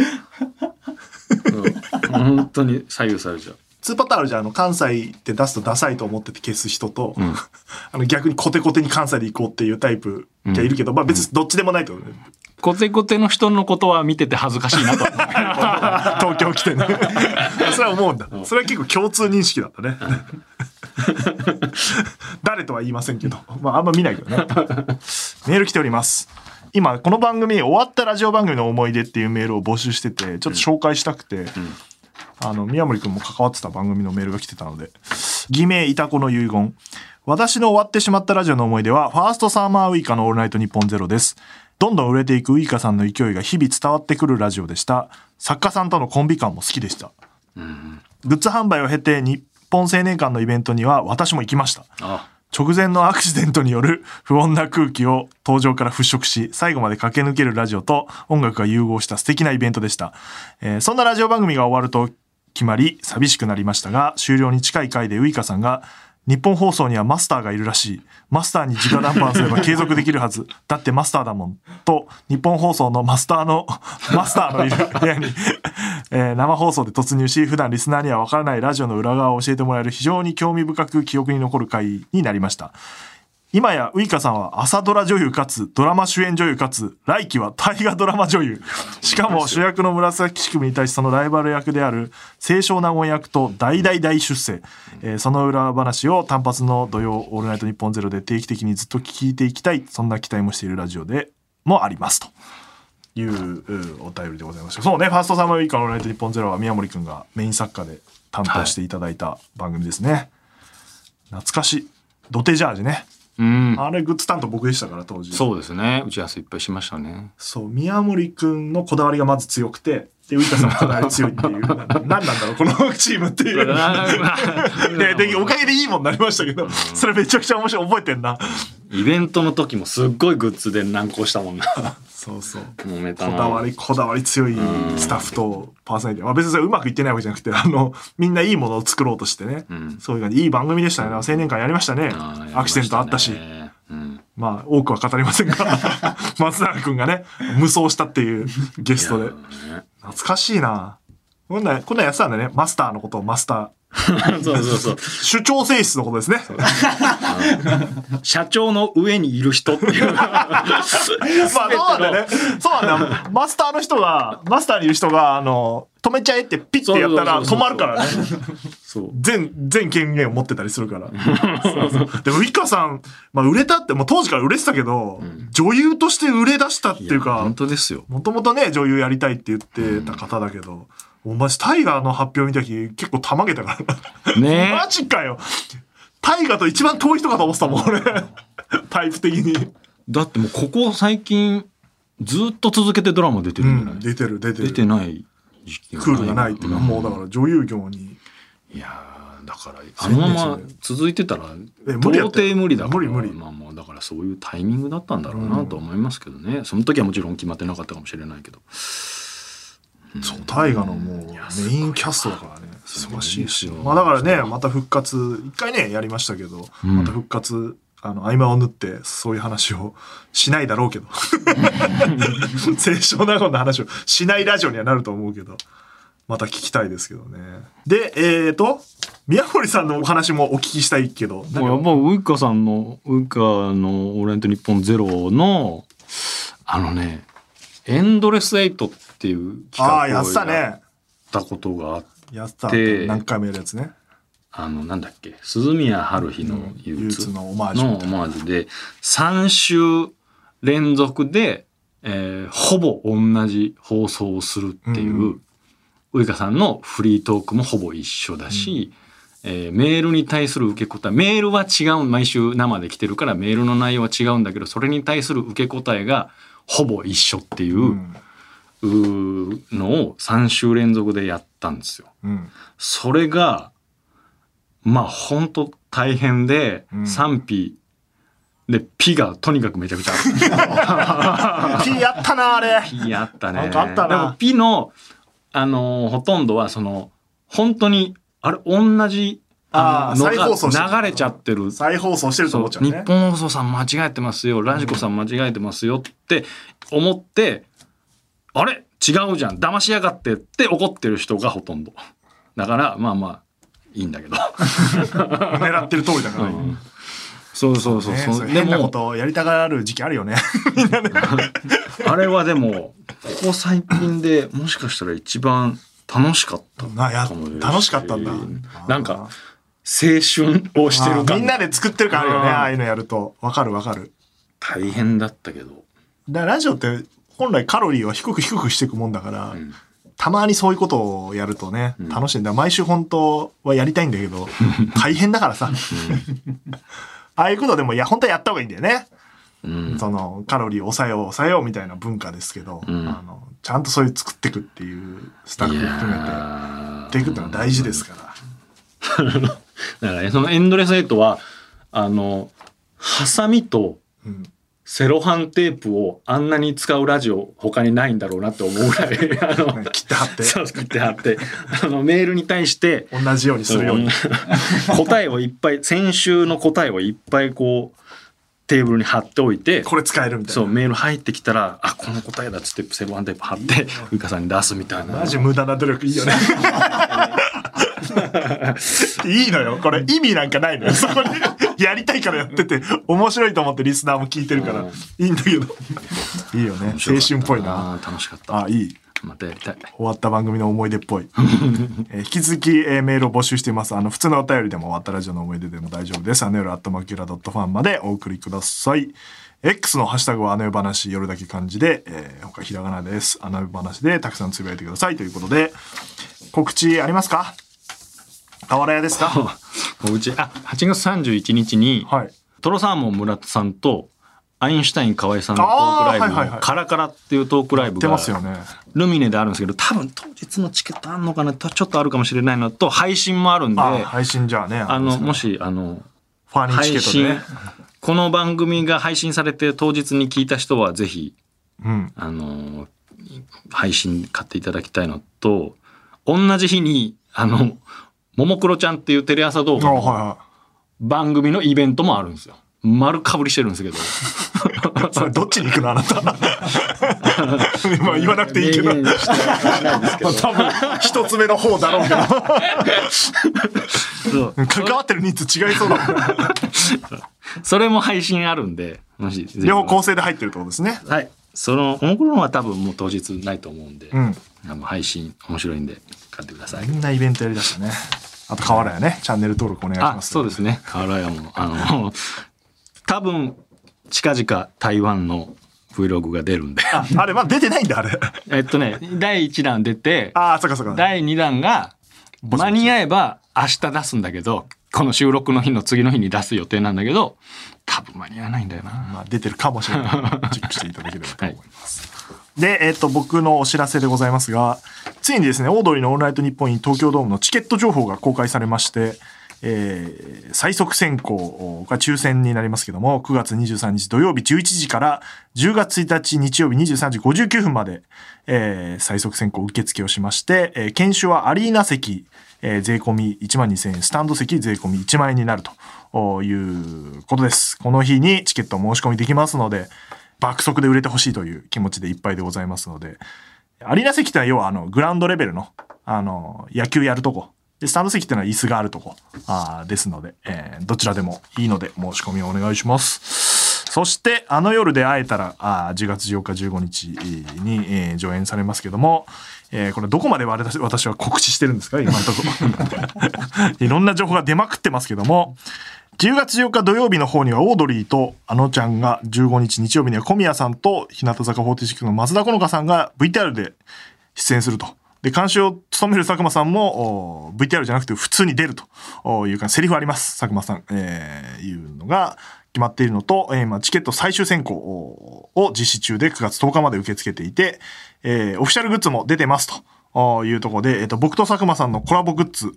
うん、本当に左右されちゃう2パターンあるじゃん。あの、関西って出すとダサいと思ってて消す人と、ん <laughs> あの、逆にコテコテに関西で行こうっていうタイプがいるけど、まあ別にどっちでもないとね。コテコテの人のことは見てて恥ずかしいなと <laughs> 東京来てね。<laughs> それは思うんだ。それは結構共通認識だったね。誰とは言いませんけど。まああんま見ないけどね。メール来ております。今、この番組、終わったラジオ番組の思い出っていうメールを募集してて、ちょっと紹介したくて、あの、宮森くんも関わってた番組のメールが来てたので、偽名いたこの遺言。私の終わってしまったラジオの思い出は、ファーストサーマーウイカのオールナイトニッポンゼロです。どんどん売れていくウイカさんの勢いが日々伝わってくるラジオでした。作家さんとのコンビ感も好きでした。グッズ販売を経て日本青年館のイベントには私も行きました。あ直前のアクシデントによる不穏な空気を登場から払拭し、最後まで駆け抜けるラジオと音楽が融合した素敵なイベントでした。えーそんなラジオ番組が終わると決まり、寂しくなりましたが、終了に近い回でウイカさんが、日本放送にはマスターがいるらしい。マスターに直談判すれば継続できるはず。だってマスターだもん。と、日本放送のマスターの、マスターのいる <laughs> 部屋に、えー生放送で突入し、普段リスナーにはわからないラジオの裏側を教えてもらえる非常に興味深く記憶に残る回になりました。今やウイカさんは朝ドラ女優かつドラマ主演女優かつ来期は大河ドラマ女優。<laughs> しかも主役の紫式部に対しそのライバル役である清少納言役と大大大出世、えーその裏話を単発の土曜「オールナイトニッポンゼロで定期的にずっと聞いていきたいそんな期待もしているラジオでもあります。と。いううお便りでございました。そうねファーストサマーウイカの「オールナイトニッポンゼロは宮森くんがメイン作家で担当していただいた番組ですね、懐かしい。ドテジャージねうん。あれグッズ担当僕でしたから当時。そうですね。打ち合わせいっぱいしましたね。そう宮森くんのこだわりがまず強くてでウイカさんもこだわり強いっていう。な <laughs> 何なんだろうこのチームっていう。<laughs> ででおかげでいいもんになりましたけどそれめちゃくちゃ面白い覚えてんな。イベントの時もすっごいグッズで難航したもんな。そうそう。揉めたなこだわりこだわり強いスタッフとパーソナリティ、まあ、別にそれうまくいってないわけじゃなくてあのみんないいものを作ろうとしてね、ん。そういう感じ。いい番組でしたね。青年会やりましたね。ね。アクシデントあったし。うん。まあ、多くは語りませんが、<laughs> 松永くんがね、無双したっていうゲストで。懐かしいな。こんなん、こんなんやってたんだね。マスターのことをマスター。<laughs> そうそうそう。主張性質のことですね。社長の上にいる人っていう。<laughs> まあ、そうなんだよね。そうなんだよ。マスターの人が、マスターにいる人が、あの、止めちゃえってピッてやったら止まるからね。そう。全、全権限を持ってたりするから。そうそうでも、ウイカさん、まあ、売れたって、もう当時から売れてたけど、女優として売れ出したっていうか本、当ですよ。もともとね、女優やりたいって言ってた方だけど、お前、タイガーの発表見た時結構たまげたから。ね <laughs> マジかよ。タイガーと一番遠い人かと思ってたもん、俺。<laughs> タイプ的に。だってもうここ最近ずっと続けてドラマ出てうるんじゃない、ん、出てる、出てる。出てない時期クールがないっていうか、もうだから女優業に。いやーだからあのまま続いてたらえ到底無理だから無理無理まあまあだからそういうタイミングだったんだろうなと思いますけどね、その時はもちろん決まってなかったかもしれないけどそう、大河のもうメインキャストだからね。忙しいし。まあだからね、また復活、一回ね、やりましたけど、うんまた復活、あの、合間を縫って、そういう話をしないだろうけど。<laughs> 清少納言の話をしないラジオにはなると思うけど、また聞きたいですけどね。で、えーと、宮森さんのお話もお聞きしたいけど、もうやっぱウイカさんのウイカの「オールナイトニッポンゼロのあのね「エンドレスエイト」っていうああ、企画をやっね。たことがあってやってた。で何回もやるやつね。あのなんだっけ鈴宮春日の憂憂鬱鬱のオマージュのオみたいな。マージュで3週連続で、えーほぼ同じ放送をするっていう、うんウイカさんのフリートークもほぼ一緒だし、えーメールに対する受け答えメールは違う毎週生で来てるからメールの内容は違うんだけどそれに対する受け答えがほぼ一緒っていう,、うん。のを3週連続でやったんですよ。うん。それがまあ本当大変で、うん賛否でピがとにかくめちゃくちゃある <laughs> ピーやったな、あれ。ピあったねあったなでもピのあのーほとんどはその本当にあれ同じあーの流れちゃってる再放送してると思っちゃうね。日本放送さん間違えてますよラジコさん間違えてますよって思ってあれ？違うじゃん騙しやがってって怒ってる人がほとんどだからまあまあいいんだけど、<laughs> 狙ってる通りだから。うんそうそうそうねそうでそういう変なこもとをやりたがる時期あるよね。<laughs> あれはでもここ最近でもしかしたら一番楽しかったなやかも楽しかったんだ。なんか青春をしてるみんなで作ってる感あるよね。うんああいうのやると。わかるわかる。大変だったけどだラジオって本来カロリーは低く低くしていくもんだから、んたまにそういうことをやるとね、ん楽しいんだ。毎週本当はやりたいんだけど、<laughs> 大変だからさ。<laughs> ああいうことでも、いや、本当はやった方がいいんだよね。うんその、カロリーを抑えよう、抑えようみたいな文化ですけど、うんあの、ちゃんとそういう作っていくっていうスタッフ含めて、やっていくってのは大事ですから。だからねそのエンドレスエイトはあのハサミとうん。セロハンテープをあんなに使うラジオ他にないんだろうなって思うぐらい <laughs> あの切って貼って、そう切って貼ってあのメールに対して同じようにするように。答えをいっぱい先週の答えをいっぱいこうテーブルに貼っておいてこれ使えるみたいな。そうメール入ってきたらあこの答えだっつってセロハンテープ貼ってウイカさんに出すみたいなマジ無駄な努力いいよね。<laughs> <laughs> いいのよ。これ意味なんかないのよ。<laughs> そこにやりたいからやってて、面白いと思ってリスナーも聞いてるから、いいんだけど。いいよね。青春っぽいな。楽しかったあ、いい。またやりたい終わった番組の思い出っぽい。<laughs> えー引き続き、えーメールを募集しています。あの、普通のお便りでも終わったラジオの思い出でも大丈夫です。あの夜、アットマキュラドットファンまでお送りください。X のハッシュタグはあの夜話、夜だけ漢字で、えー他ひらがなです。あの夜話でたくさんつぶやいてくださいということで、告知ありますか？あわらやですか？<laughs> おうちあ8月31日に、はい。トロサーモン村田さんとアインシュタイン河合さんのトークライブはいはいカラカラっていうトークライブ出がますよね。ルミネであるんですけど多分当日のチケットあんのかな？とちょっとあるかもしれないのと配信もあるんであ、配信じゃあね。あのもし、しあのファニーチケットでね。この番組が配信されて当日に聞いた人はぜひうん。あの配信買っていただきたいのと同じ日にあのももクロちゃんっていうテレ朝動あ、画の番組のイベントもあるんですよ。丸かぶりしてるんですけど。<laughs> それどっちに行くの？あなた。<laughs> 今言わなくていいけど。<laughs> 多分一つ目の方だろうけそう。ど関わってる人数違いそうだそれも配信あるんで両方構成で入ってるってことですね。はい。そのおもころのは多分もう当日ないと思うんで、うん。あの配信面白いんで買ってください。みんなイベントやりだしたね。あと河原やね。チャンネル登録お願いしあます。そうですね。原屋もあの <laughs> 多分近々台湾の Vlog が出るんで。ああれまだ出てないんだあれ。えっとね第1弾出てああそっかそっか。第2弾が間に合えば明日出すんだけどこの収録の日の次の日に出す予定なんだけど多分間に合わないんだよな。まあ出てるかもしれない。チェックしていただければと思います、<laughs> はい。で、えっ、と、僕のお知らせでございますが、ついにですね、オードリーのオールナイトニッポン in 東京ドームのチケット情報が公開されまして、えー最速選考が抽選になりますけども、9月23日土曜日11時から10月1日日曜日23時59分まで、えー最速選考受付をしまして、えー研修はアリーナ席、えー税込み1万2000円、スタンド席税込み1万円になるということです。この日にチケットを申し込みできますので、爆速で売れてほしいという気持ちでいっぱいでございますので、アリーナ席ってのは要はあのグラウンドレベルのあの野球やるとこ。で、スタンド席ってのは椅子があるとこあですので、えーどちらでもいいので申し込みをお願いします。そして、あの夜で会えたら、あー10月8日15日に、えー上演されますけども、えーこれどこまで私は告知してるんですか？今のところ。<laughs> いろんな情報が出まくってますけども、10月8日土曜日の方にはオードリーとあのちゃんが15日日曜日には小宮さんと日向坂46の松田好花さんが VTR で出演すると。で、監修を務める佐久間さんも VTR じゃなくて普通に出るというかセリフあります。佐久間さん、えーいうのが決まっているのと、えーまあ、チケット最終選考を実施中で9月10日まで受け付けていて、えーオフィシャルグッズも出てますというところで、えっ、と、僕と佐久間さんのコラボグッズ、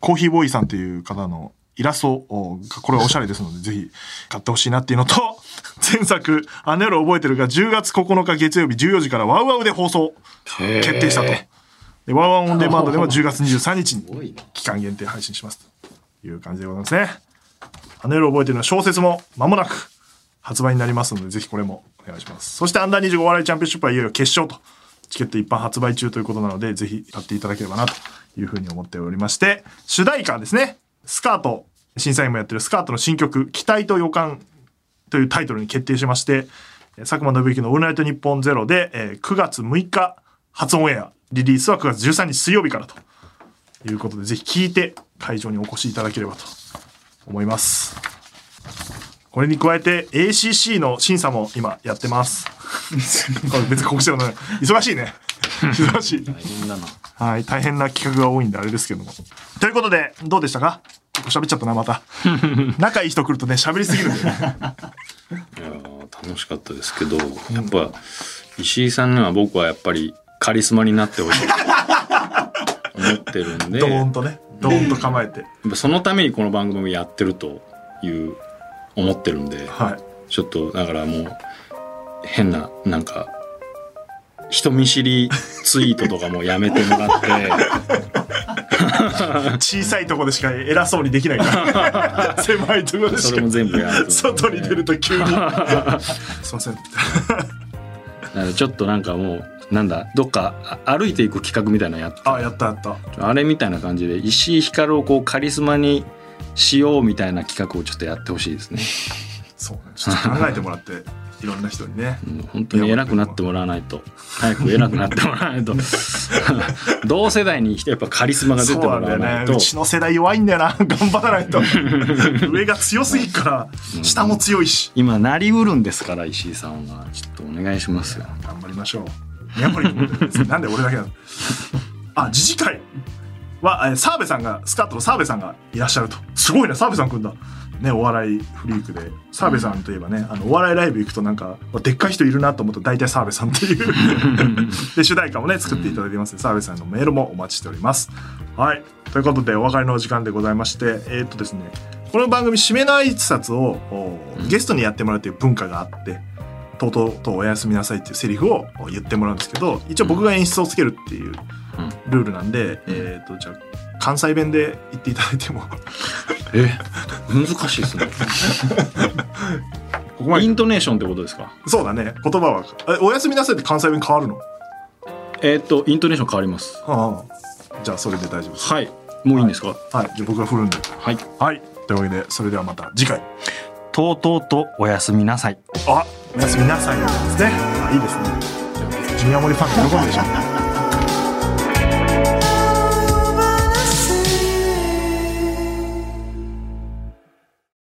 コーヒーボーイさんという方のイラストをこれはおしゃれですので、ぜひ買ってほしいなっていうのと、<laughs> 前作、あの夜覚えてるが10月9日月曜日14時からワウワウで放送決定したと。で、ワウワウオンデマンドでは10月23日に期間限定配信しますという感じでございますね。あの夜覚えてるのは小説も間もなく発売になりますので、ぜひこれもお願いします。そしてアンダー25お笑いチャンピオンシップはいよいよ決勝と。チケット一般発売中ということなので、ぜひ買っていただければなというふうに思っておりまして、主題歌ですね。スカート、審査員もやってるスカートの新曲、期待と予感というタイトルに決定しまして、えー佐久間信之のオールナイトニッポンゼロで、えー9月6日発オンエア、リリースは9月13日水曜日からということで、ぜひ聞いて会場にお越しいただければと思います。これに加えて ACC の審査も今やってます。<laughs> 別に告知してもない忙しいね。<laughs> 忙しい。大変だなはい、大変な企画が多いんであれですけども。ということで、どうでしたか？結構喋っちゃったな、また。<laughs> 仲いい人来るとね、喋りすぎるんだよね。いやー楽しかったですけどやっぱ石井さんには僕はやっぱりカリスマになってほしい思ってるんでドーやンとね、ドーンと構えて。そのためにこの番組をやってるという思ってるんではい。ちょっとだからもう変ななんか人見知りツイートとかもやめてもらって小さいとこでしか偉そうにできないから。<laughs> 狭いとこでしかそれも。全部やる外に出ると急に。<laughs> すいません。ちょっとなんかもうなんだどっかあ歩いていく企画みたいなのやってあ、やったやった。あれみたいな感じで石井ひかるをこうカリスマにしようみたいな企画をちょっとやってほしいですね。そうね。ちょっと考えてもらって、いろんな人にね。うん本当に偉くなってもらわないと早く偉くなってもらわないと <laughs> 同世代にやっぱカリスマが出ても。らわないうとちの世代弱いんだよな。<laughs> 頑張らないと。<laughs> 上が強すぎっから、下も強いし。今なりうるんですから石井さんはちょっとお願いしますよ。頑張りましょう。宮森君ですなんで俺だけなの？あ、自治会は、えー澤部さんが、スカートの澤部さんがいらっしゃると。すごいね、澤部さん来んだ。ね、お笑いフリークで。澤部さんといえばね、あの、お笑いライブ行くとなんか、でっかい人いるなと思うと大体澤部さんっていう。<laughs> で、主題歌もね、作っていただいてます澤部さんのメールもお待ちしております。はい。ということで、お別れのお時間でございまして、えーっとですね、この番組、締めの挨拶を、おゲストにやってもらうという文化があって、とうとうとおやすみなさいっていうセリフを言ってもらうんですけど一応僕が演出をつけるっていうルールなんで、えっ、とじゃあ関西弁で言っていただいても。え難しいですね。<laughs> ここまで。イントネーションってことですか？そうだね。言葉は。えおやすみなさいって関西弁変わるの？えーっとイントネーション変わります。ああ。じゃあそれで大丈夫です。はい。もういいんですか？はい。じゃあ僕が振るんで。はい。はい。というわけでそれではまた次回。とうとうとおやすみなさい。あおやすみなさいですね。あいいですね。じゃあジュニアモリファン喜ぶでしょう